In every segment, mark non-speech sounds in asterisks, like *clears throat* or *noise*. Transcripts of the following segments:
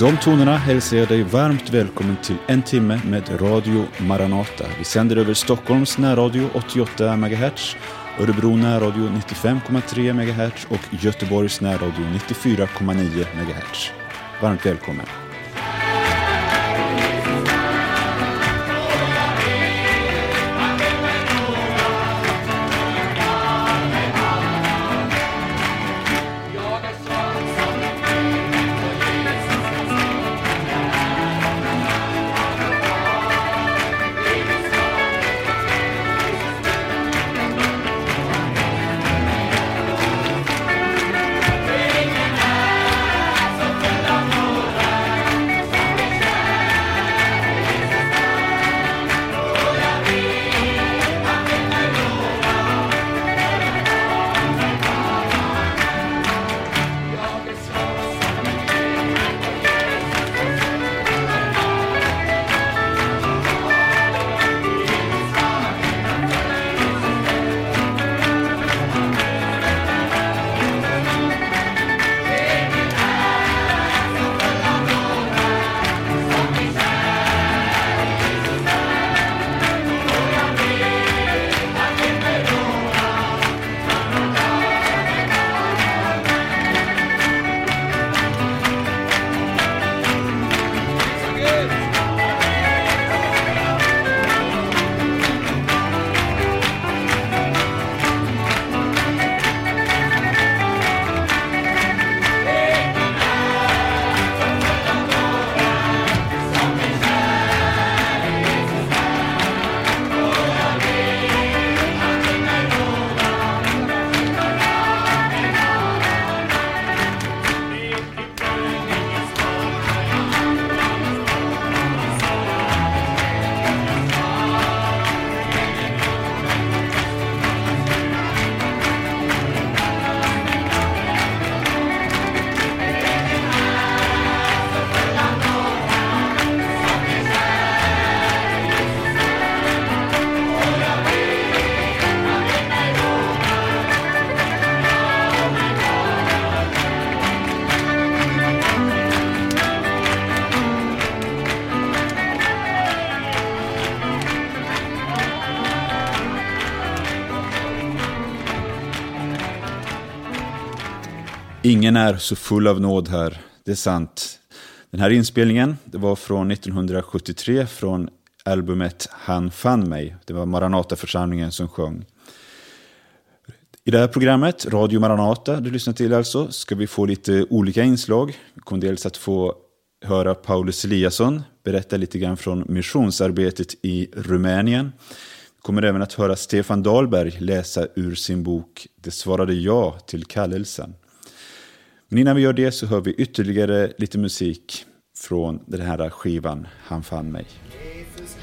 de tonerna hälsar jag dig varmt välkommen till en timme med Radio Maranata. Vi sänder över Stockholms närradio 88 MHz, Örebro närradio 95,3 MHz och Göteborgs närradio 94,9 MHz. Varmt välkommen! Ingen är så full av nåd här, det är sant. Den här inspelningen det var från 1973 från albumet Han fann mig. Det var Maranata-församlingen som sjöng. I det här programmet, Radio Maranata, du lyssnar till alltså, ska vi få lite olika inslag. Vi kommer dels att få höra Paulus Eliasson berätta lite grann från missionsarbetet i Rumänien. Vi kommer även att höra Stefan Dahlberg läsa ur sin bok Det svarade ja till kallelsen. Men innan vi gör det så hör vi ytterligare lite musik från den här skivan Han fann mig. Jesus,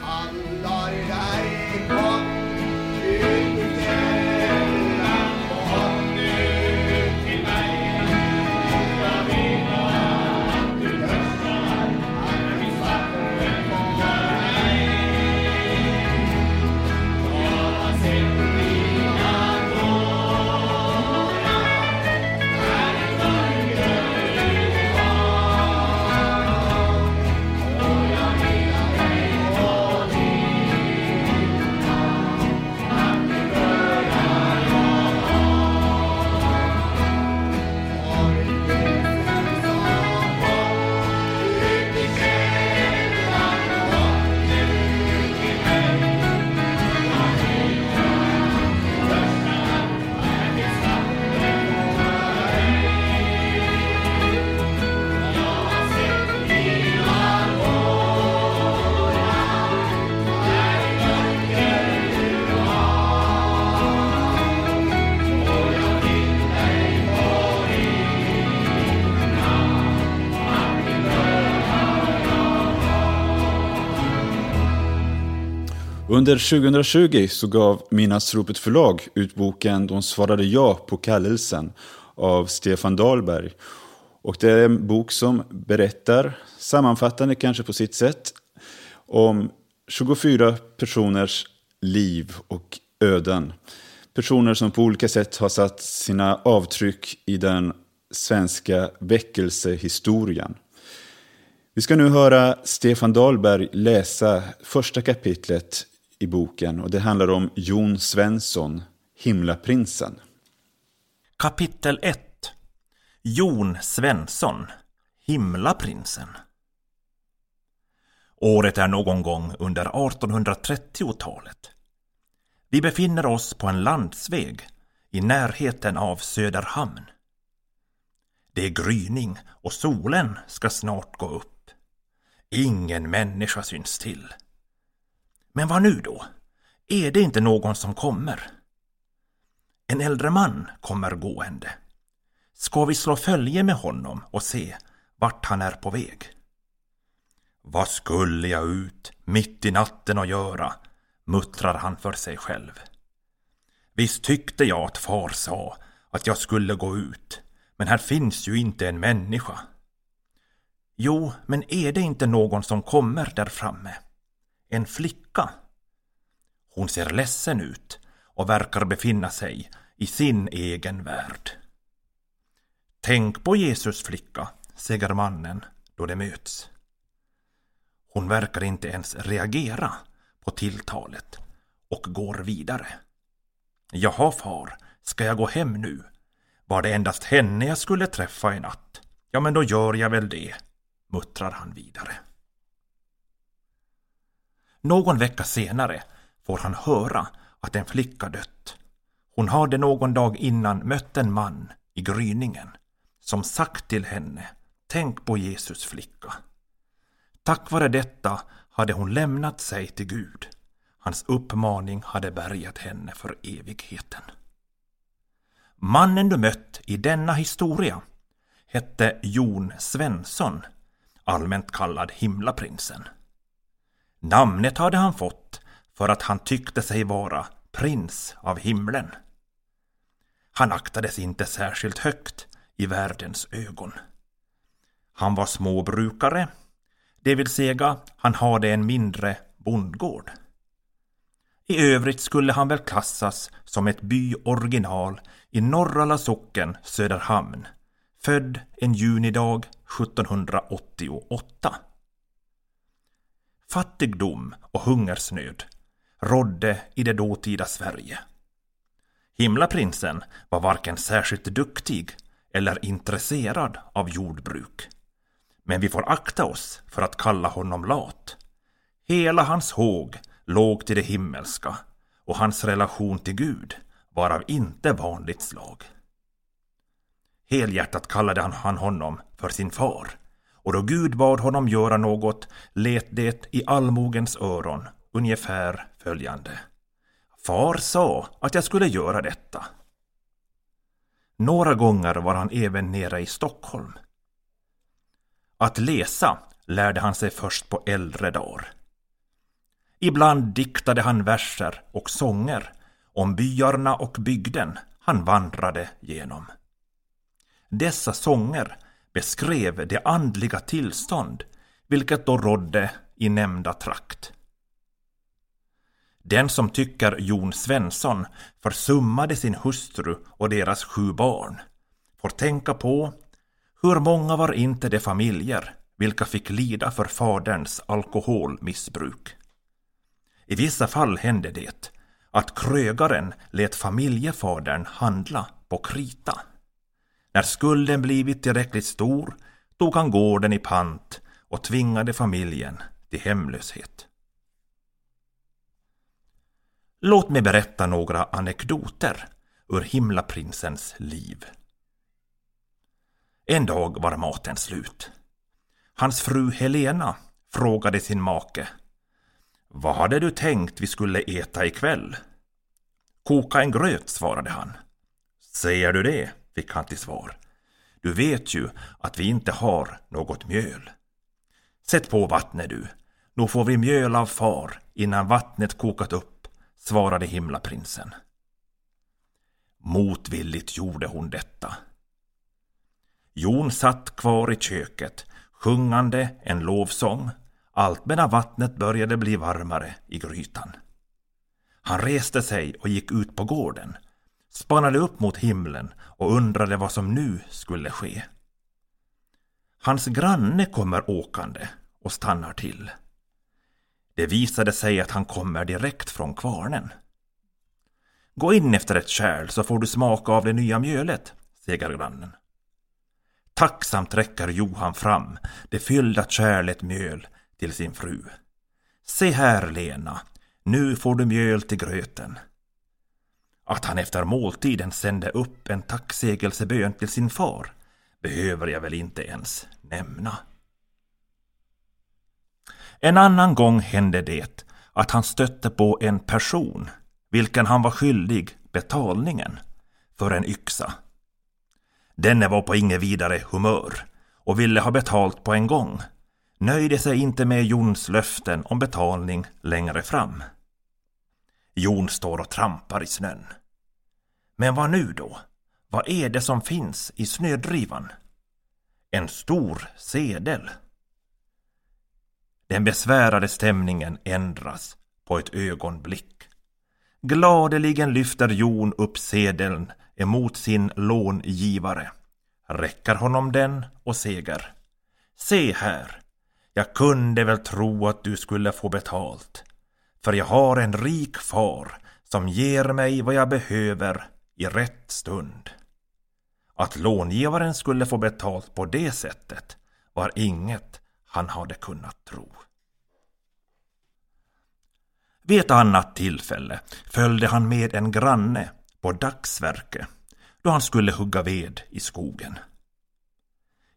Under 2020 så gav Midnattsropet förlag ut boken De svarade ja på kallelsen av Stefan Dahlberg. Och det är en bok som berättar, sammanfattande kanske på sitt sätt, om 24 personers liv och öden. Personer som på olika sätt har satt sina avtryck i den svenska väckelsehistorien. Vi ska nu höra Stefan Dahlberg läsa första kapitlet i boken och det handlar om Jon Svensson, Himlaprinsen. Kapitel 1 Jon Svensson, Himlaprinsen Året är någon gång under 1830-talet. Vi befinner oss på en landsväg i närheten av Söderhamn. Det är gryning och solen ska snart gå upp. Ingen människa syns till. Men vad nu då? Är det inte någon som kommer? En äldre man kommer gående. Ska vi slå följe med honom och se vart han är på väg? Vad skulle jag ut mitt i natten och göra? muttrar han för sig själv. Visst tyckte jag att far sa att jag skulle gå ut, men här finns ju inte en människa. Jo, men är det inte någon som kommer där framme? En flicka? Hon ser ledsen ut och verkar befinna sig i sin egen värld. Tänk på Jesus flicka, säger mannen då de möts. Hon verkar inte ens reagera på tilltalet och går vidare. Jaha far, ska jag gå hem nu? Var det endast henne jag skulle träffa i natt? Ja, men då gör jag väl det, muttrar han vidare. Någon vecka senare får han höra att en flicka dött. Hon hade någon dag innan mött en man i gryningen som sagt till henne Tänk på Jesus flicka. Tack vare detta hade hon lämnat sig till Gud. Hans uppmaning hade bärgat henne för evigheten. Mannen du mött i denna historia hette Jon Svensson, allmänt kallad Himlaprinsen. Namnet hade han fått för att han tyckte sig vara prins av himlen. Han aktades inte särskilt högt i världens ögon. Han var småbrukare, det vill säga han hade en mindre bondgård. I övrigt skulle han väl klassas som ett byoriginal i Norrala socken Söderhamn, född en junidag 1788. Fattigdom och hungersnöd rådde i det dåtida Sverige. Himlaprinsen var varken särskilt duktig eller intresserad av jordbruk. Men vi får akta oss för att kalla honom lat. Hela hans håg låg till det himmelska och hans relation till Gud var av inte vanligt slag. Helhjärtat kallade han honom för sin far och då Gud bad honom göra något lät det i allmogens öron ungefär följande. Far sa att jag skulle göra detta. Några gånger var han även nere i Stockholm. Att läsa lärde han sig först på äldre dagar. Ibland diktade han verser och sånger om byarna och bygden han vandrade genom. Dessa sånger beskrev det andliga tillstånd vilket då rådde i nämnda trakt. Den som tycker Jon Svensson försummade sin hustru och deras sju barn får tänka på hur många var inte de familjer vilka fick lida för faderns alkoholmissbruk. I vissa fall hände det att krögaren lät familjefadern handla på krita. När skulden blivit tillräckligt stor tog han gården i pant och tvingade familjen till hemlöshet. Låt mig berätta några anekdoter ur himlaprinsens liv. En dag var maten slut. Hans fru Helena frågade sin make. Vad hade du tänkt vi skulle äta ikväll? Koka en gröt, svarade han. Säger du det? Fick han till svar. Du vet ju att vi inte har något mjöl. Sätt på vattnet du. Nu får vi mjöl av far innan vattnet kokat upp svarade himlaprinsen. Motvilligt gjorde hon detta. Jon satt kvar i köket, sjungande en lovsång, allt medan vattnet började bli varmare i grytan. Han reste sig och gick ut på gården, spanade upp mot himlen och undrade vad som nu skulle ske. Hans granne kommer åkande och stannar till. Det visade sig att han kommer direkt från kvarnen. Gå in efter ett kärl så får du smaka av det nya mjölet, säger grannen. Tacksamt räcker Johan fram det fyllda kärlet mjöl till sin fru. Se här Lena, nu får du mjöl till gröten. Att han efter måltiden sände upp en tacksägelsebön till sin far behöver jag väl inte ens nämna. En annan gång hände det att han stötte på en person vilken han var skyldig betalningen för en yxa. Denne var på inget vidare humör och ville ha betalt på en gång. Nöjde sig inte med Jons löften om betalning längre fram. Jon står och trampar i snön. Men vad nu då? Vad är det som finns i snödrivan? En stor sedel. Den besvärade stämningen ändras på ett ögonblick. Gladeligen lyfter Jon upp sedeln emot sin långivare, räcker honom den och säger Se här, jag kunde väl tro att du skulle få betalt, för jag har en rik far som ger mig vad jag behöver i rätt stund. Att långivaren skulle få betalt på det sättet var inget han hade kunnat tro. Vid ett annat tillfälle följde han med en granne på dagsverke då han skulle hugga ved i skogen.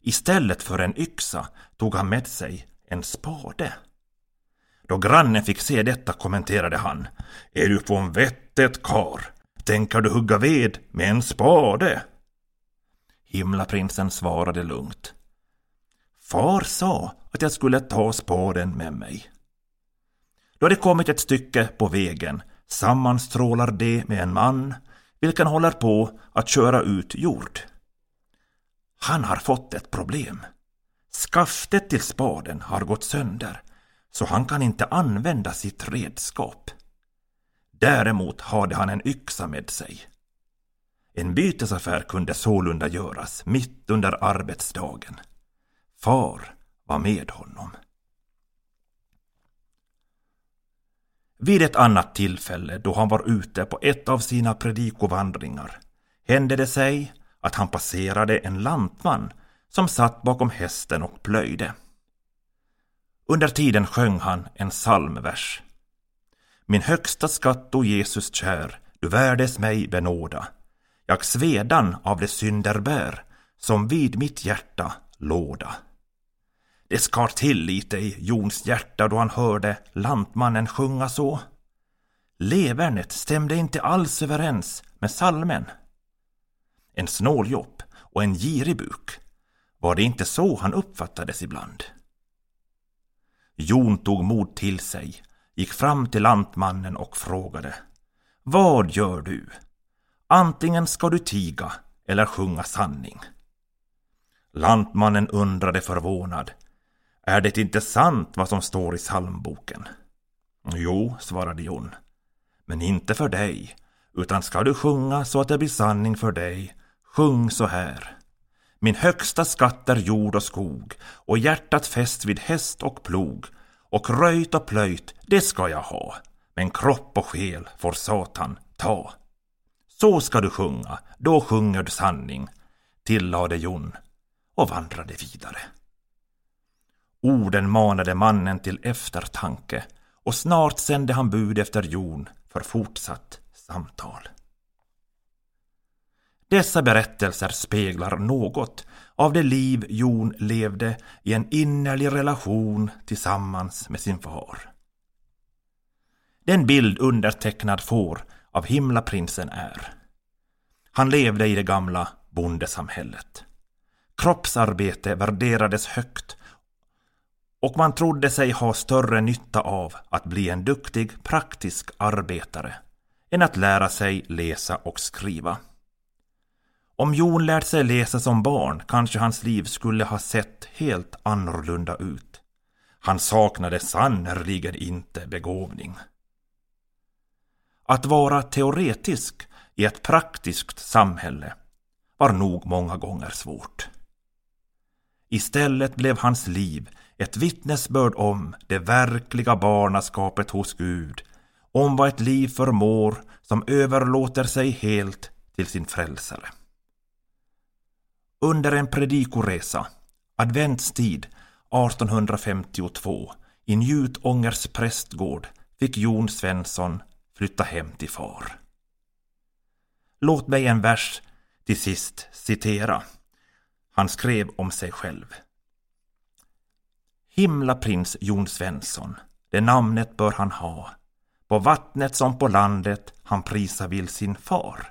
Istället för en yxa tog han med sig en spade. Då grannen fick se detta kommenterade han Är du på en vettet kar? Tänker du hugga ved med en spade? Himlaprinsen svarade lugnt. Far sa att jag skulle ta spaden med mig. Då det kommit ett stycke på vägen sammanstrålar det med en man vilken håller på att köra ut jord. Han har fått ett problem. Skaftet till spaden har gått sönder så han kan inte använda sitt redskap. Däremot hade han en yxa med sig. En bytesaffär kunde sålunda göras mitt under arbetsdagen. Far var med honom. Vid ett annat tillfälle då han var ute på ett av sina predikovandringar hände det sig att han passerade en lantman som satt bakom hästen och plöjde. Under tiden sjöng han en psalmvers. Min högsta skatt, o Jesus kär, du värdes mig benåda. Jag svedan av de synder bär, som vid mitt hjärta låda. Det skar till lite i Jons hjärta då han hörde lantmannen sjunga så. Levernet stämde inte alls överens med salmen. En snåljopp och en girig buk. Var det inte så han uppfattades ibland? Jon tog mod till sig, gick fram till lantmannen och frågade. Vad gör du? Antingen ska du tiga eller sjunga sanning. Lantmannen undrade förvånad är det inte sant vad som står i psalmboken? Jo, svarade Jon. Men inte för dig, utan ska du sjunga så att det blir sanning för dig. Sjung så här. Min högsta skatt är jord och skog och hjärtat fäst vid häst och plog och röjt och plöjt, det ska jag ha. Men kropp och själ får Satan ta. Så ska du sjunga, då sjunger du sanning, tillade Jon och vandrade vidare. Orden manade mannen till eftertanke och snart sände han bud efter Jon för fortsatt samtal. Dessa berättelser speglar något av det liv Jon levde i en innerlig relation tillsammans med sin far. Den bild undertecknad får av himlaprinsen är Han levde i det gamla bondesamhället. Kroppsarbete värderades högt och man trodde sig ha större nytta av att bli en duktig praktisk arbetare än att lära sig läsa och skriva. Om Jon lärt sig läsa som barn kanske hans liv skulle ha sett helt annorlunda ut. Han saknade sannerligen inte begåvning. Att vara teoretisk i ett praktiskt samhälle var nog många gånger svårt. Istället blev hans liv ett vittnesbörd om det verkliga barnaskapet hos Gud, om vad ett liv förmår som överlåter sig helt till sin frälsare. Under en predikoresa, adventstid 1852, i Njutångers prästgård fick Jon Svensson flytta hem till far. Låt mig en vers till sist citera. Han skrev om sig själv. Himlaprins Jon Svensson, det namnet bör han ha. På vattnet som på landet han prisa vill sin far.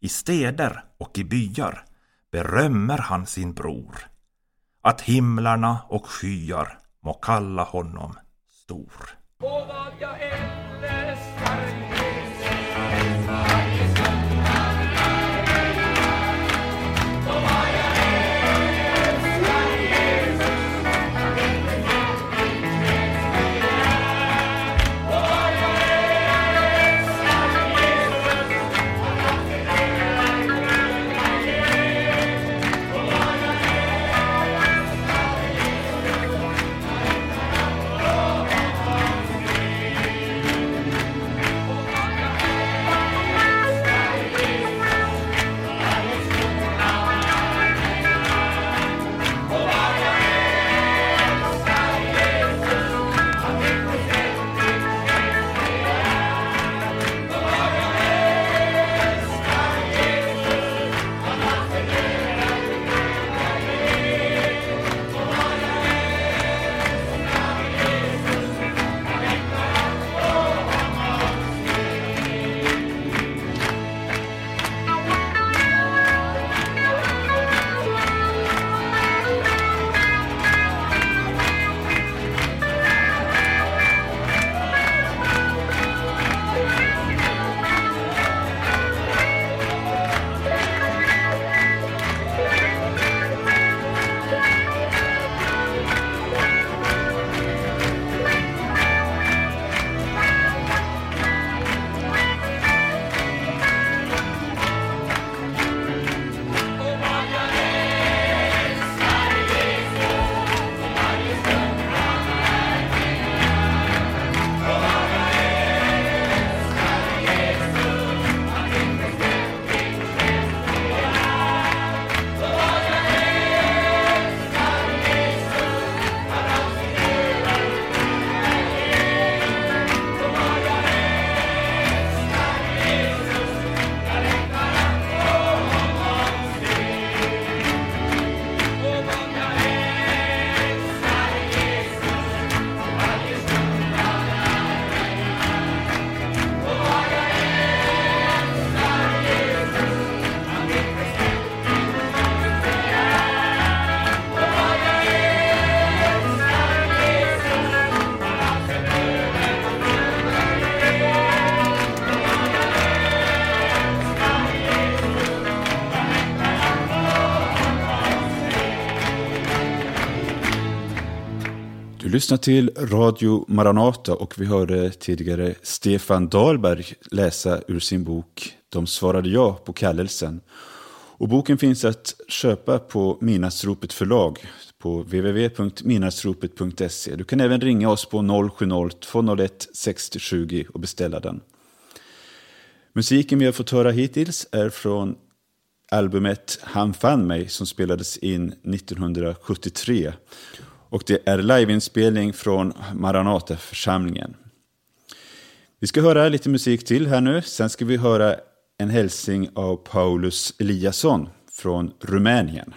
I städer och i byar berömmer han sin bror. Att himlarna och skyar må kalla honom stor. Och vad jag älskar lyssnar till Radio Maranata och vi hörde tidigare Stefan Dahlberg läsa ur sin bok De svarade ja på kallelsen. Och boken finns att köpa på Minasropet förlag på www.minasropet.se. Du kan även ringa oss på 070-201 6020 och beställa den. Musiken vi har fått höra hittills är från albumet Han fann mig som spelades in 1973 och det är liveinspelning från Maranateförsamlingen. Vi ska höra lite musik till här nu, sen ska vi höra en hälsning av Paulus Eliasson från Rumänien.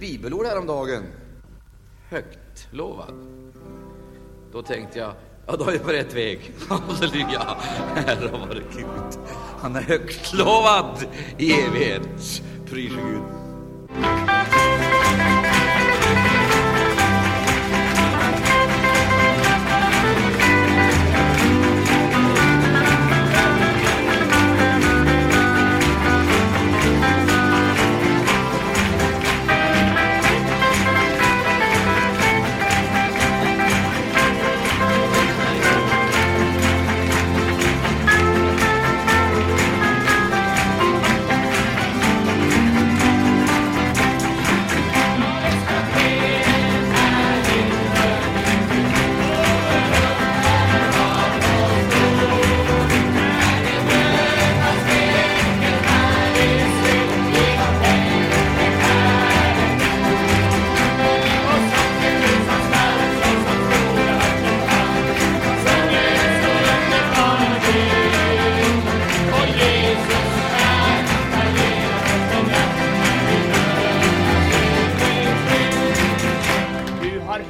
Ett bibelord häromdagen. Högt lovad. Då tänkte jag, ja då är jag på rätt väg. Halleluja, herre vare Gud. Han är högt lovad i evighet. Pris Gud.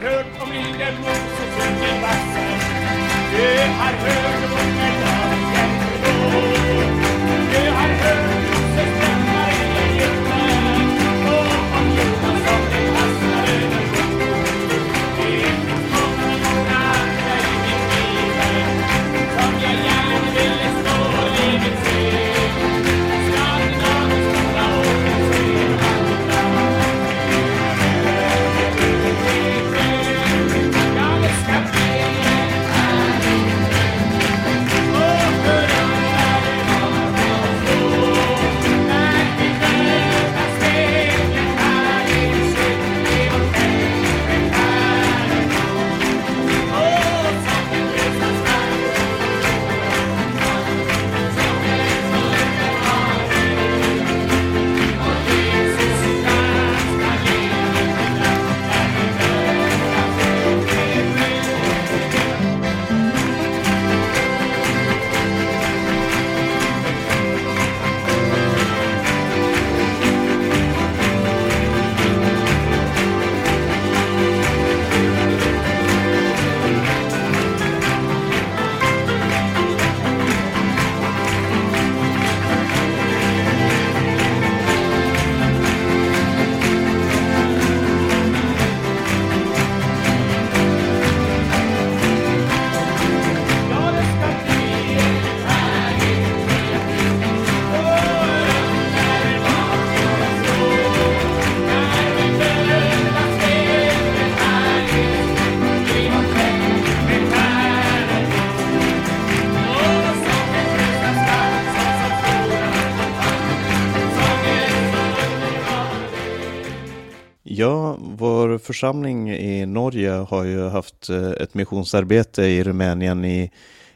Hört om lille Moses under vassen Det har hört om Ja, vår församling i Norge har ju haft eh, ett missionsarbete i Rumänien i,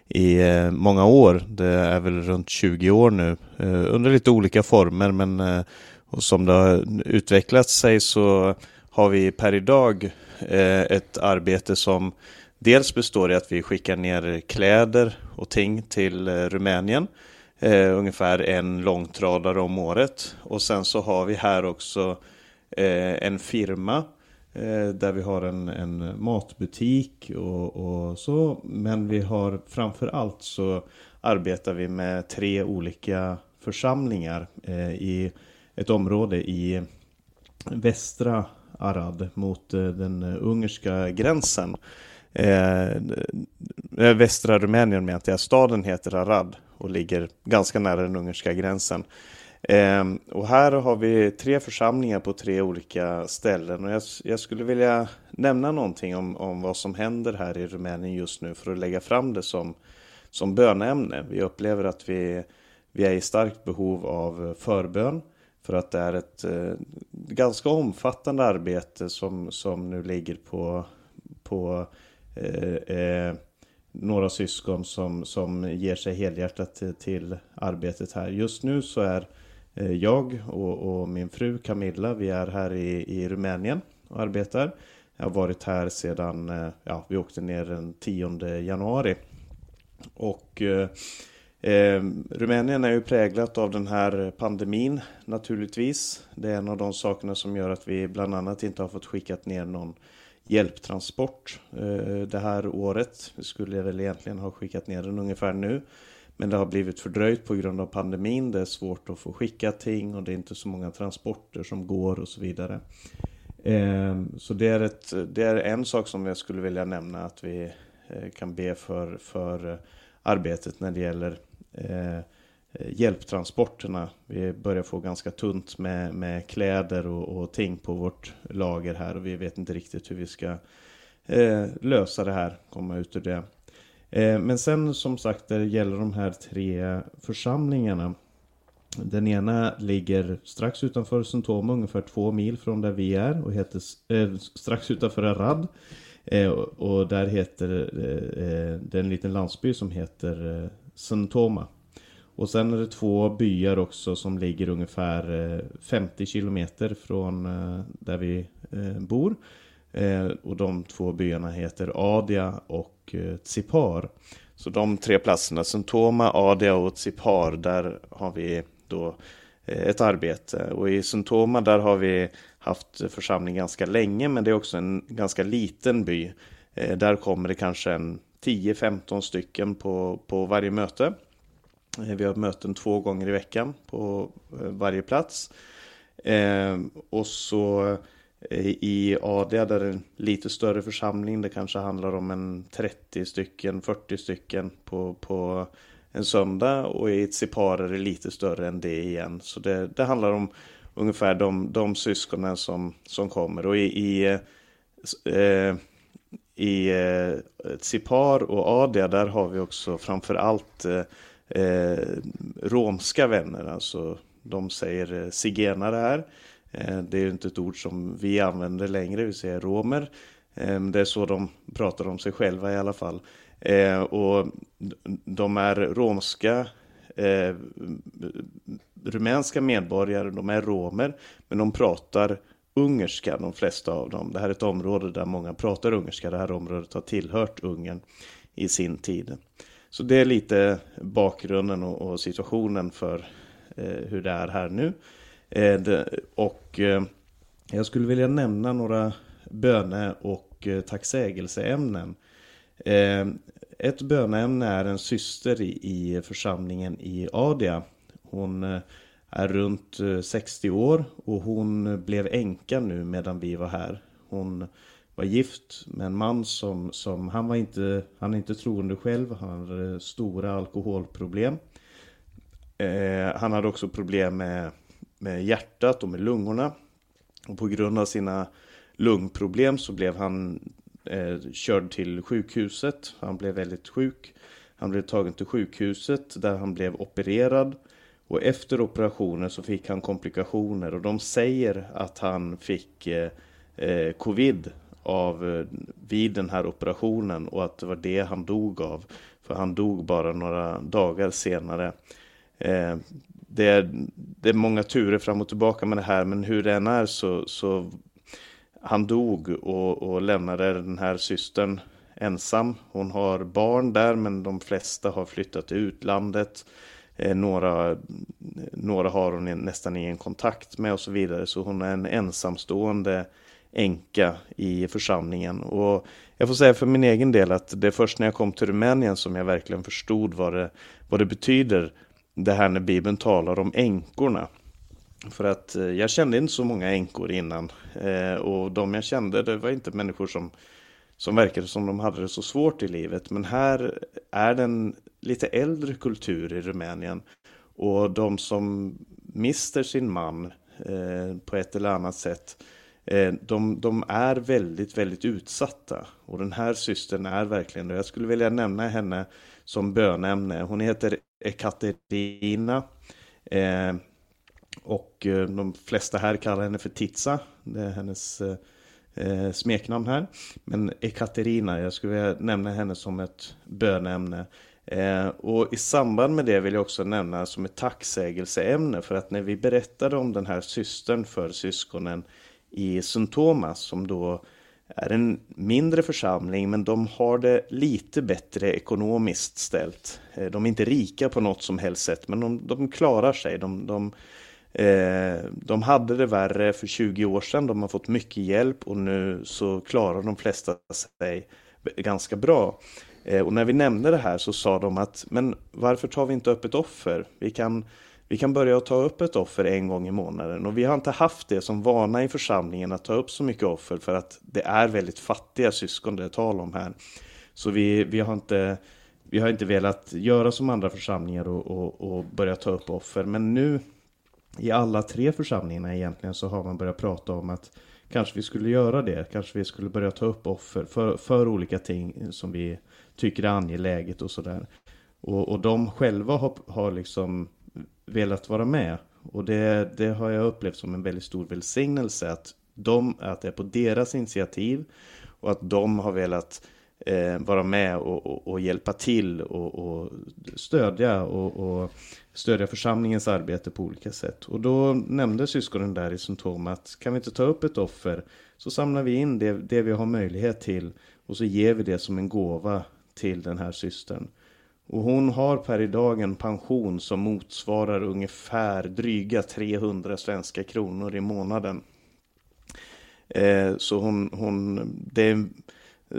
i eh, många år. Det är väl runt 20 år nu, eh, under lite olika former, men och som det har utvecklat sig så har vi per idag ett arbete som dels består i att vi skickar ner kläder och ting till Rumänien ungefär en långtradare om året. Och sen så har vi här också Eh, en firma eh, där vi har en, en matbutik och, och så. Men vi har framför allt så arbetar vi med tre olika församlingar eh, i ett område i västra Arad mot eh, den ungerska gränsen. Eh, eh, västra Rumänien menar jag. Staden heter Arad och ligger ganska nära den ungerska gränsen. Eh, och här har vi tre församlingar på tre olika ställen och jag, jag skulle vilja nämna någonting om, om vad som händer här i Rumänien just nu för att lägga fram det som, som böneämne. Vi upplever att vi, vi är i starkt behov av förbön för att det är ett eh, ganska omfattande arbete som, som nu ligger på, på eh, eh, några syskon som, som ger sig helhjärtat till, till arbetet här. Just nu så är Eh, jag och, och min fru Camilla, vi är här i, i Rumänien och arbetar. Jag har varit här sedan, eh, ja vi åkte ner den 10 januari. Och eh, Eh, Rumänien är ju präglat av den här pandemin naturligtvis. Det är en av de sakerna som gör att vi bland annat inte har fått skickat ner någon hjälptransport eh, det här året. Vi skulle väl egentligen ha skickat ner den ungefär nu. Men det har blivit fördröjt på grund av pandemin. Det är svårt att få skicka ting och det är inte så många transporter som går och så vidare. Ehm, så det är, ett, det är en sak som jag skulle vilja nämna att vi eh, kan be för, för eh, arbetet när det gäller eh, hjälptransporterna. Vi börjar få ganska tunt med, med kläder och, och ting på vårt lager här och vi vet inte riktigt hur vi ska eh, lösa det här, komma ut ur det. Eh, men sen som sagt, det gäller de här tre församlingarna. Den ena ligger strax utanför Sintoma, ungefär två mil från där vi är och heter eh, strax utanför Arad. Eh, och där heter eh, eh det en liten landsby som heter eh, Sintoma. Och sen är det två byar också som ligger ungefär eh, 50 kilometer från där vi bor. Eh, och de två byarna heter Adia och eh, Tsipar. Så de tre platserna, Suntoma, Adia och Tsipar, där har vi då eh, ett arbete. Och i Suntoma där har vi haft församling ganska länge, men det är också en ganska liten by. Där kommer det kanske en 10-15 stycken på, på varje möte. Vi har möten två gånger i veckan på varje plats. Eh, och så Eh, i Adia där det är en lite större församling. Det kanske handlar om en 30 stycken, 40 stycken på, på en söndag. Och i Tsipar är det lite större än det igen. Så det, det handlar om ungefär de, de syskonen som, som kommer. Och i, i, eh, i eh, Tsipar och Adia där har vi också framför allt eh, eh romska vänner, alltså de säger eh, zigenare här. Eh, det är ju inte ett ord som vi använder längre, vi säger romer. Eh, det är så de pratar om sig själva i alla fall. Eh, och de är romska rumänska medborgare, de är romer, men de pratar ungerska, de flesta av dem. Det här är ett område där många pratar ungerska. Det här området har tillhört Ungern i sin tid. Så det är lite bakgrunden och, situationen för hur det är här nu. Eh, och eh, jag skulle vilja nämna några böne och eh, tacksägelseämnen. Eh, ett böneämne är en syster i, i församlingen i Adia. Hon eh, är runt eh, 60 år och hon blev änka nu medan vi var här. Hon var gift med en man som, som han var inte, han är inte troende själv, han hade stora alkoholproblem. Eh, han hade också problem med, med hjärtat och med lungorna. Och på grund av sina lungproblem så blev han eh, körd till sjukhuset. Han blev väldigt sjuk. Han blev tagen till sjukhuset där han blev opererad. Och efter operationen så fick han komplikationer och de säger att han fick eh, eh covid av eh, vid den här operationen och att det var det han dog av. För han dog bara några dagar senare. Eh, det, är, det är många turer fram och tillbaka med det här men hur det än är så, så han dog och, och lämnade den här systern ensam. Hon har barn där men de flesta har flyttat till utlandet. Eh, några, några har hon nästan ingen kontakt med och så vidare. Så hon är en ensamstående änka i församlingen. Och jag får säga för min egen del att det är först när jag kom till Rumänien som jag verkligen förstod vad det, vad det betyder det här när Bibeln talar om änkorna. För att eh, jag kände inte så många änkor innan. Eh, och de jag kände, det var inte människor som, som verkade som de hade det så svårt i livet. Men här är det en lite äldre kultur i Rumänien. Och de som mister sin man eh, på ett eller annat sätt de, de, är väldigt, väldigt utsatta. Och den här systern är verkligen det. Jag skulle vilja nämna henne som bönämne. Hon heter Ekaterina. Eh, och eh, de flesta här kallar henne för Titsa. Det är hennes eh, eh, smeknamn här. Men Ekaterina, jag skulle vilja nämna henne som ett bönämne. Eh, och i samband med det vill jag också nämna som ett tacksägelseämne. För att när vi berättade om den här systern för syskonen i Suntomas som då är en mindre församling men de har det lite bättre ekonomiskt ställt. Eh, de är inte rika på något som helst sätt men de, de klarar sig. De, de, eh, de hade det värre för 20 år sedan, de har fått mycket hjälp och nu så klarar de flesta sig ganska bra. Eh, och när vi nämnde det här så sa de att men varför tar vi inte upp ett offer? Vi kan vi kan börja ta upp ett offer en gång i månaden och vi har inte haft det som vana i församlingen att ta upp så mycket offer för att det är väldigt fattiga syskon det är tal om här. Så vi, vi, har, inte, vi har inte velat göra som andra församlingar och, och, och börja ta upp offer. Men nu i alla tre församlingarna egentligen så har man börjat prata om att kanske vi skulle göra det. Kanske vi skulle börja ta upp offer för, för olika ting som vi tycker är angeläget och sådär. Och, och de själva har, har liksom velat vara med. Och det, det har jag upplevt som en väldigt stor välsignelse att, de, att det är på deras initiativ och att de har velat eh, vara med och, och, och hjälpa till och, och stödja och, och, stödja församlingens arbete på olika sätt. Och då nämnde syskonen där i symptom att kan vi inte ta upp ett offer så samlar vi in det, det vi har möjlighet till och så ger vi det som en gåva till den här systern. Och hon har per idag en pension som motsvarar ungefär dryga 300 svenska kronor i månaden. Eh, så hon, hon, det är,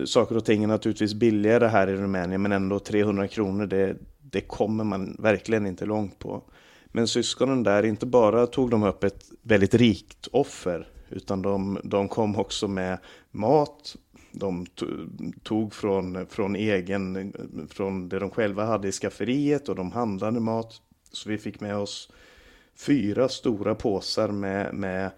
saker och ting är naturligtvis billigare här i Rumänien men ändå 300 kronor det, det kommer man verkligen inte långt på. Men syskonen där, inte bara tog de upp ett väldigt rikt offer utan de, de kom också med mat, de tog från, från egen, från det de själva hade i skafferiet och de handlade mat. Så vi fick med oss fyra stora påsar med, med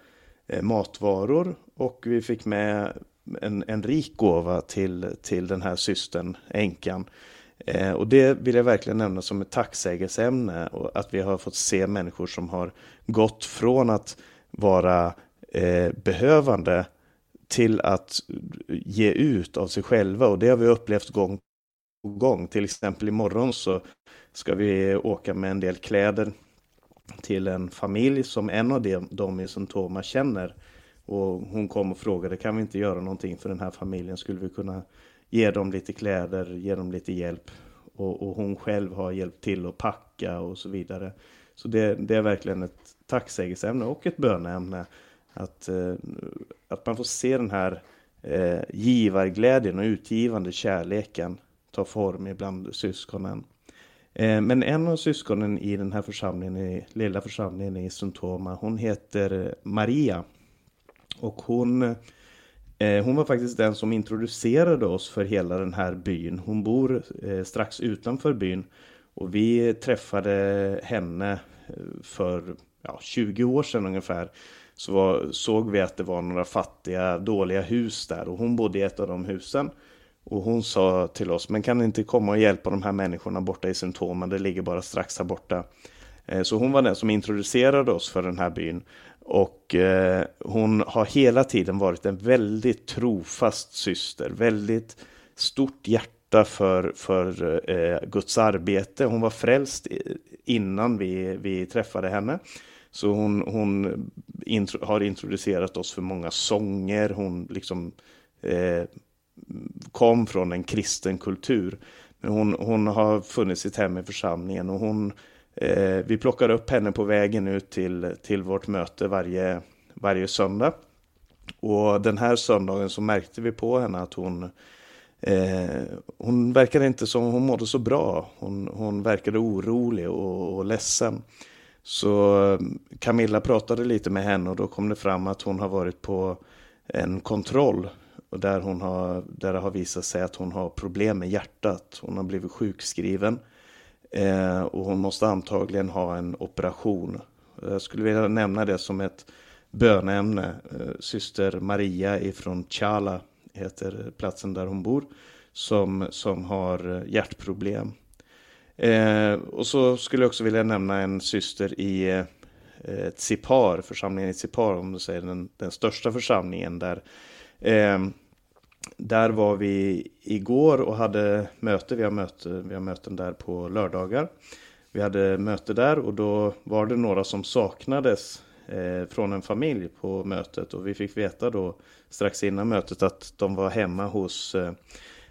eh, matvaror och vi fick med en, en rik gåva till, till den här systern, änkan. Eh, och det vill jag verkligen nämna som ett tacksägelseämne och att vi har fått se människor som har gått från att vara eh, behövande till att ge ut av sig själva och det har vi upplevt gång på gång. Till exempel imorgon så ska vi åka med en del kläder till en familj som en av dem de i Syntoma känner. Och hon kom och frågade, kan vi inte göra någonting för den här familjen? Skulle vi kunna ge dem lite kläder, ge dem lite hjälp? Och, och hon själv har hjälpt till att packa och så vidare. Så det, det är verkligen ett tacksägelseämne och ett böneämne att, eh, att man får se den här eh, givarglädjen och utgivande kärleken ta form ibland syskonen. Eh, men en av syskonen i den här församlingen, i, lilla församlingen i Syntoma, hon heter Maria. Och hon, eh, hon var faktiskt den som introducerade oss för hela den här byn. Hon bor eh, strax utanför byn. Och vi träffade henne eh, för ja, 20 år sedan ungefär så var, såg vi att det var några fattiga, dåliga hus där och hon bodde i ett av de husen. Och hon sa till oss, men kan ni inte komma och hjälpa de här människorna borta i symptomen, det ligger bara strax här borta. Eh, så hon var den som introducerade oss för den här byn. Och eh, hon har hela tiden varit en väldigt trofast syster, väldigt stort hjärta för, för eh, Guds arbete. Hon var frälst innan vi, vi träffade henne. Så hon, hon intro, har introducerat oss för många sånger. Hon liksom eh, kom från en kristen kultur. Men hon, hon har funnit sitt hem i församlingen och hon, eh, vi plockar upp henne på vägen ut till, till vårt möte varje, varje söndag. Och den här söndagen så märkte vi på henne att hon Eh, hon verkade inte som hon mådde så bra. Hon, hon verkade orolig och, och ledsen. Så eh, Camilla pratade lite med henne och då kom det fram att hon har varit på en kontroll. Och där, hon har, där det har visat sig att hon har problem med hjärtat. Hon har blivit sjukskriven. Eh, och hon måste antagligen ha en operation. Jag skulle vilja nämna det som ett bönämne. Eh, syster Maria ifrån Chala heter platsen där hon bor. Som, som har eh, hjärtproblem. Eh, och så skulle jag också vilja nämna en syster i eh, Tsipar, församlingen i Tsipar, om du säger den, den största församlingen där. Eh, där var vi igår och hade möte. Vi har, möte. vi har möten där på lördagar. Vi hade möte där och då var det några som saknades eh, från en familj på mötet och vi fick veta då strax innan mötet att de var hemma hos eh,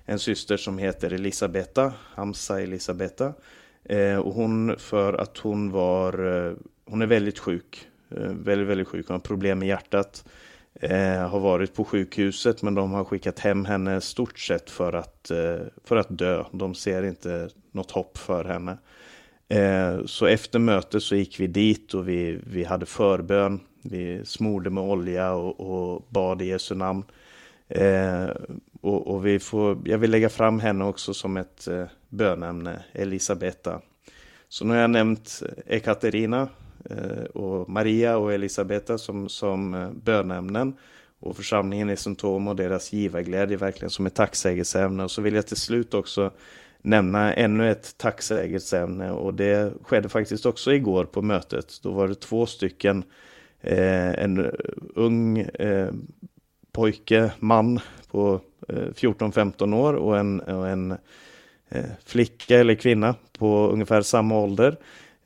en syster som heter Elisabetta, Hamza Elisabetta. Eh, och hon, för att hon var, eh, hon är väldigt sjuk, eh, väldigt, väldigt sjuk, hon har problem med hjärtat. Eh, har varit på sjukhuset men de har skickat hem henne stort sett för att, eh, för att dö. De ser inte något hopp för henne. Eh, så efter mötet så gick vi dit och vi, vi hade förbön. Vi smorde med olja och, och bad i Jesu namn. Eh, och, och, vi får, jag vill lägga fram henne också som ett eh, bönämne, Elisabetta. Så nu har jag nämnt Ekaterina eh, och Maria och Elisabetta som, som eh, bönämnen. Och församlingen i Symptom och deras givarglädje verkligen som ett tacksägelseämne. Och så vill jag till slut också nämna ännu ett tacksägelseämne och det skedde faktiskt också igår på mötet. Då var det två stycken, eh, en ung eh, pojke, man på Eh, 14-15 år och en, och en eh, flicka eller kvinna på ungefär samma ålder.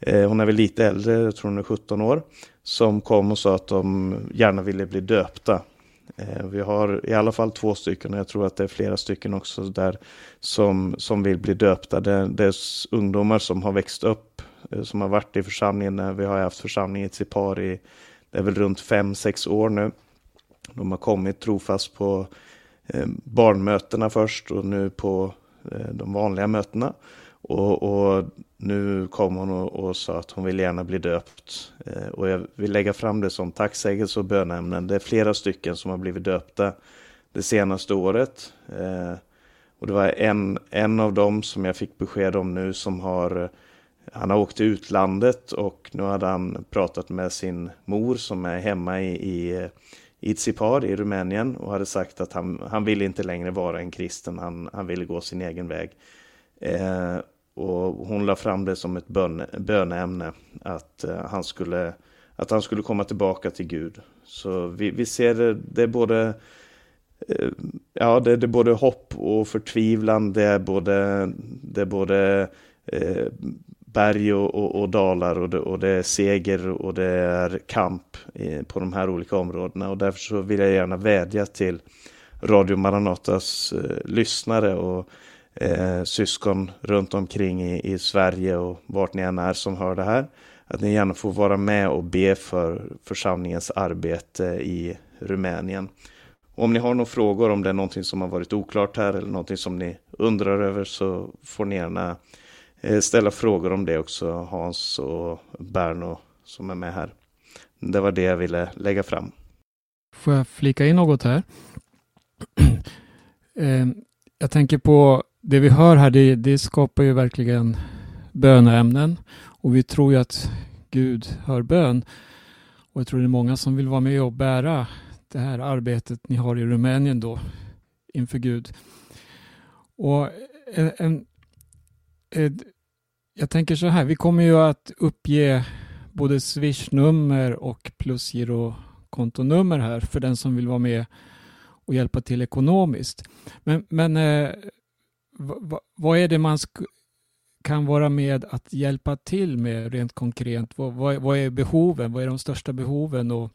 Eh, hon är väl lite äldre, jag tror hon är 17 år, som kom och sa att de gärna ville bli döpta. Eh, vi har i alla fall två stycken och jag tror att det är flera stycken också där som, som vill bli döpta. Det, det är ungdomar som har växt upp, eh, som har varit i församlingen. Eh, vi har haft församling i Tsipar i, det är väl runt fem sex år nu. De har kommit trofast på Eh, barnmötena först och nu på eh, de vanliga mötena. Och, och, nu kom hon och, och, sa att hon vill gärna bli döpt. Eh, och jag vill lägga fram det som tacksägelse och bönämnen. Det är flera stycken som har blivit döpta det senaste året. Eh, och det var en, en av dem som jag fick besked om nu som har han har åkt till utlandet och nu hade han pratat med sin mor som är hemma i, i, i Tsipar i Rumänien och hade sagt att han, han ville inte längre vara en kristen, han, han ville gå sin egen väg. Eh, och hon la fram det som ett bön, böneämne, att, eh, han skulle, att han skulle komma tillbaka till Gud. Så vi, vi ser det, det är både eh, Ja, det, det, är både hopp och förtvivlan, det är både, det är både eh, berg och, och, och, dalar och det, och det är seger och det är kamp i, på de här olika områdena. Och därför så vill jag gärna vädja till Radio Maranatas eh, lyssnare och eh, syskon runt omkring i, i Sverige och vart ni än är som hör det här. Att ni gärna får vara med och be för församlingens arbete i Rumänien. Om ni har några frågor, om det är någonting som har varit oklart här eller någonting som ni undrar över så får ni gärna eh, Eh, ställa frågor om det också, Hans och Berno som är med här. Det var det jag ville lägga fram. Får jag flika in något här? *clears throat* Eh, jag tänker på det vi hör här, det, det skapar ju verkligen böneämnen och vi tror ju att Gud hör bön. Och jag tror det är många som vill vara med och bära det här arbetet ni har i Rumänien då inför Gud. Och en, en, Eh, jag tänker så här, vi kommer ju att uppge både swishnummer och plusgirokontonummer här för den som vill vara med och hjälpa till ekonomiskt. Men, men eh, vad är det man kan vara med att hjälpa till med rent konkret? Vad, vad, vad, är behoven? Vad är de största behoven? Och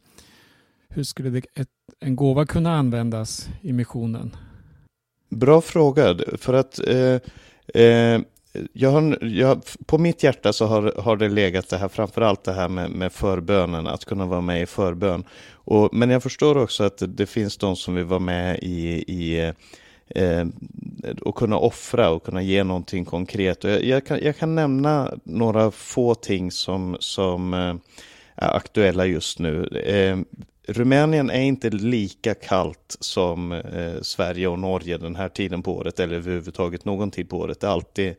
hur skulle det, ett, en gåva kunna användas i missionen? Bra fråga, för att eh, eh, jag har, jag, på mitt hjärta så har, har det legat det här, framförallt det här med, med förbönen, att kunna vara med i förbön. Och, men jag förstår också att det, det finns de som vill vara med i, i eh, och kunna offra och kunna ge någonting konkret. Och jag, jag, kan, jag kan nämna några få ting som, som eh, är aktuella just nu. Eh, Rumänien är inte lika kallt som eh, Sverige och Norge den här tiden på året eller överhuvudtaget någon tid på året. Det är alltid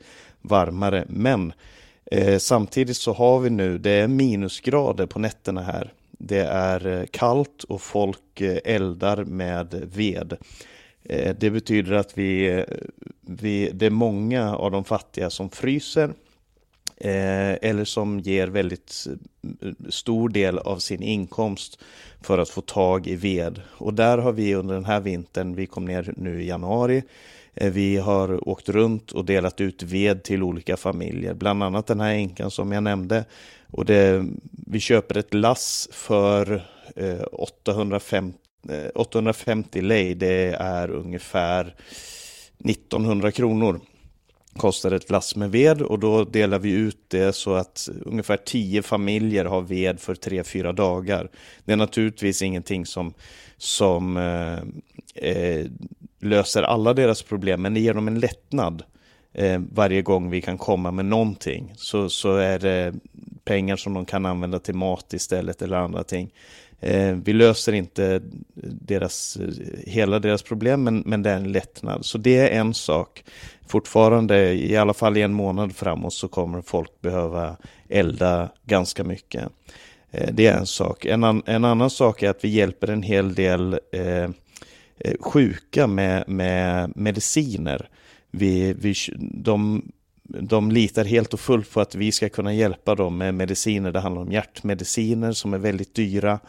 varmare. Men eh, samtidigt så har vi nu, det är minusgrader på nätterna här. Det är eh, kallt och folk eh, eldar med ved. Eh, det betyder att vi, vi, det är många av de fattiga som fryser eller som ger väldigt stor del av sin inkomst för att få tag i ved. Och där har vi under den här vintern, vi kom ner nu i januari, Eh, vi har åkt runt och delat ut ved till olika familjer, bland annat den här änkan som jag nämnde. Och det, vi köper ett lass för eh, 850, 850 eh, lei, det är ungefär 1900 kronor kostar ett lass med ved och då delar vi ut det så att ungefär tio familjer har ved för tre fyra dagar. Det är naturligtvis ingenting som, som eh, eh, löser alla deras problem, men det ger dem en lättnad eh, varje gång vi kan komma med någonting. Så, så är det pengar som de kan använda till mat istället eller andra ting. Eh, vi löser inte deras, hela deras problem, men, men det är en lättnad. Så det är en sak. Fortfarande, i alla fall i en månad framåt, så kommer folk behöva elda ganska mycket. Eh, det är en sak. En, an, en, annan sak är att vi hjälper en hel del eh, Eh, sjuka med, med mediciner. Vi, vi, de de litar helt och fullt på att vi ska kunna hjälpa dem med mediciner. Det handlar om hjärtmediciner som är väldigt dyra.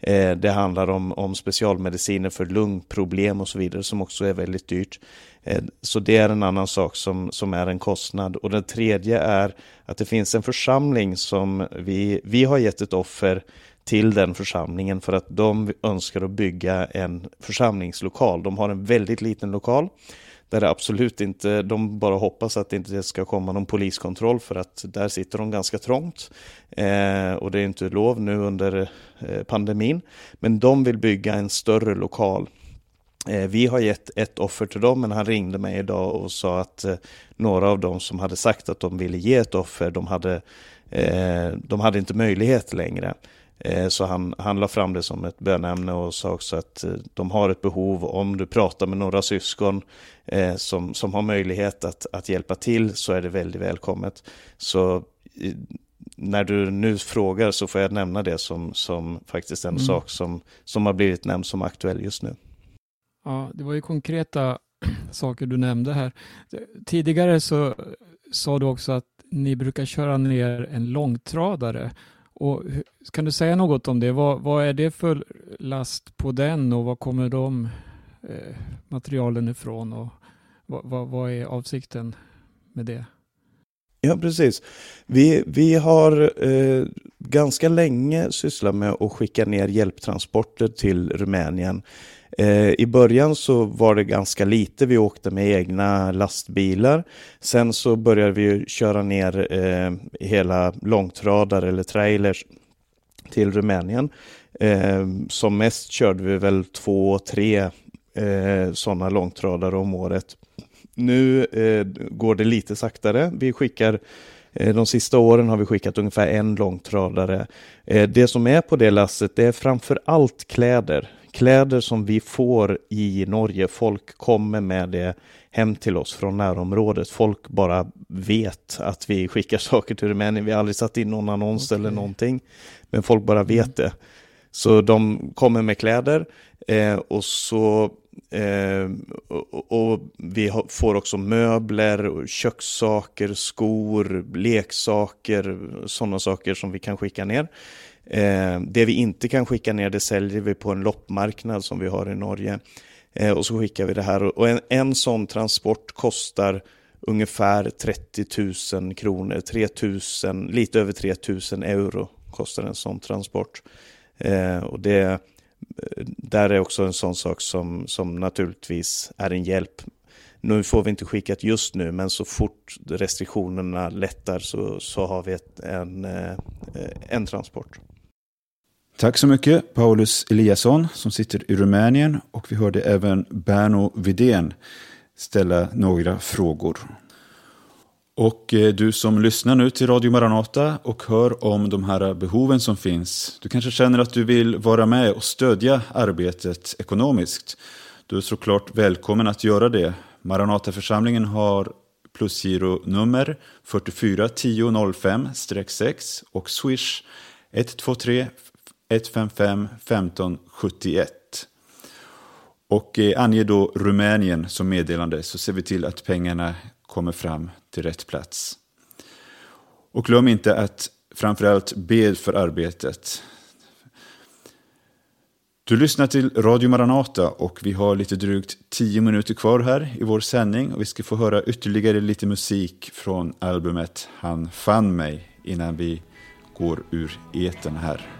Eh, det handlar om, om specialmediciner för lungproblem och så vidare som också är väldigt dyrt. Eh, så det är en annan sak som, som är en kostnad. Och den tredje är att det finns en församling som vi, vi har gett ett offer till den församlingen för att de önskar att bygga en församlingslokal. De har en väldigt liten lokal där det absolut inte, de bara hoppas att det inte ska komma någon poliskontroll för att där sitter de ganska trångt. Eh, och det är inte lov nu under eh, pandemin. Men de vill bygga en större lokal. Eh, vi har gett ett offer till dem, men han ringde mig idag och sa att eh, några av dem som hade sagt att de ville ge ett offer, de hade, eh, de hade inte möjlighet längre. Eh, så han, han la fram det som ett bönämne och sa också att eh, de har ett behov, om du pratar med några syskon eh, som, som har möjlighet att, att hjälpa till så är det väldigt välkommet. Så när du nu frågar så får jag nämna det som, som faktiskt en mm. sak som, som har blivit nämnd som aktuell just nu. Ja, det var ju konkreta *clears throat* saker du nämnde här. Tidigare så sa du också att ni brukar köra ner en långtradare och kan du säga något om det? Vad, vad, är det för last på den och var kommer de eh, materialen ifrån och vad, vad, vad, är avsikten med det? Ja, precis. Vi, vi har eh, ganska länge sysslat med att skicka ner hjälptransporter till Rumänien. Eh, I början så var det ganska lite, vi åkte med egna lastbilar. Sen så började vi köra ner eh, hela långtradare eller trailers till Rumänien. Eh, som mest körde vi väl två, tre eh, sådana långtradare om året. Nu eh, går det lite saktare. Vi skickar eh, de sista åren har vi skickat ungefär en långtradare. Eh, det som är på det lasset det är framför allt kläder kläder som vi får i Norge. Folk kommer med det hem till oss från närområdet. Folk bara vet att vi skickar *laughs* saker till Rumänien. Vi har aldrig satt in någon annons okay. eller någonting. Men folk bara vet mm. det. Så de kommer med kläder eh, och så eh, och, och, vi får också möbler, kökssaker, skor, leksaker, sådana saker som vi kan skicka ner. Eh, det vi inte kan skicka ner det säljer vi på en loppmarknad som vi har i Norge. Eh, och så skickar vi det här och en, en sån transport kostar ungefär 30 000 kronor, 3 000, lite över 3 000 euro kostar en sån transport. Eh, och det, eh, där är också en sån sak som, som naturligtvis är en hjälp. Nu får vi inte skickat just nu, men så fort restriktionerna lättar så, så har vi ett, en, eh, en transport. Tack så mycket Paulus Eliasson som sitter i Rumänien och vi hörde även Berno Vidén ställa några frågor. Och eh, du som lyssnar nu till Radio Maranata och hör om de här behoven som finns. Du kanske känner att du vill vara med och stödja arbetet ekonomiskt. Du är såklart välkommen att göra det. Maranataförsamlingen har plusgiro nummer 44 10 05 6 och swish 123 155 1571. Och eh, ange då Rumänien som meddelande så ser vi till att pengarna kommer fram till rätt plats. Och glöm inte att framförallt be för arbetet. Du lyssnar till Radio Maranata och vi har lite drygt tio minuter kvar här i vår sändning och vi ska få höra ytterligare lite musik från albumet Han fann mig innan vi går ur eten här.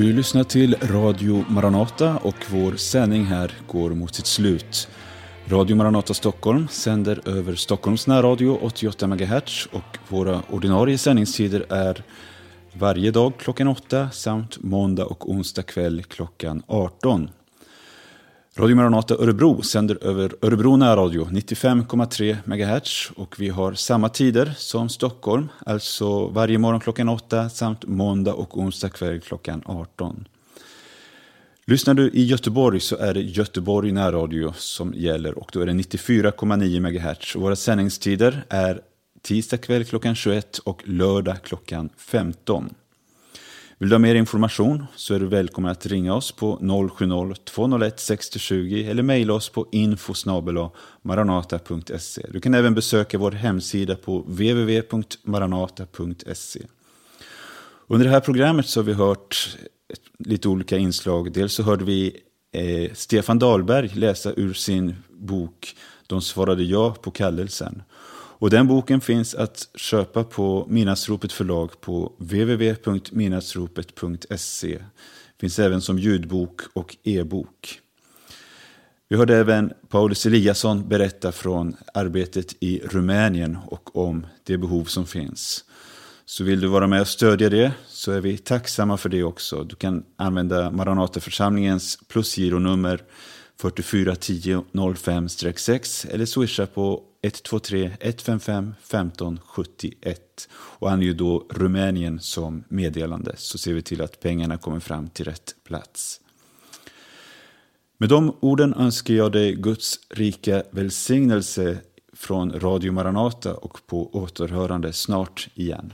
Du lyssnar till Radio Maranata och vår sändning här går mot sitt slut. Radio Maranata Stockholm sänder över Stockholms närradio 88 MHz och våra ordinarie sändningstider är varje dag klockan 8 samt måndag och onsdag kväll klockan 18. Radio Maranata Örebro sänder över Örebro närradio 95,3 MHz och vi har samma tider som Stockholm, alltså varje morgon klockan 8 samt måndag och onsdag kväll klockan 18. Lyssnar du i Göteborg så är det Göteborg närradio som gäller och då är det 94,9 MHz. Våra sändningstider är tisdag kväll klockan 21 och lördag klockan 15. Vill du ha mer information så är du välkommen att ringa oss på 070-201 6020 eller mejla oss på info maranata.se. Du kan även besöka vår hemsida på www.maranata.se. Under det här programmet så har vi hört lite olika inslag. Dels så hörde vi eh, Stefan Dahlberg läsa ur sin bok De svarade ja på kallelsen. Och den boken finns att köpa på Midnattsropet förlag på www.midnattsropet.se. Finns även som ljudbok och e-bok. Vi hörde även Paulus Eliasson berätta från arbetet i Rumänien och om det behov som finns. Så vill du vara med och stödja det så är vi tacksamma för det också. Du kan använda Maranataförsamlingens plusgironummer 4410 05-6 eller swisha på 123 155 1571 och anger då Rumänien som meddelande så ser vi till att pengarna kommer fram till rätt plats. Med de orden önskar jag dig Guds rika välsignelse från Radio Maranata och på återhörande snart igen.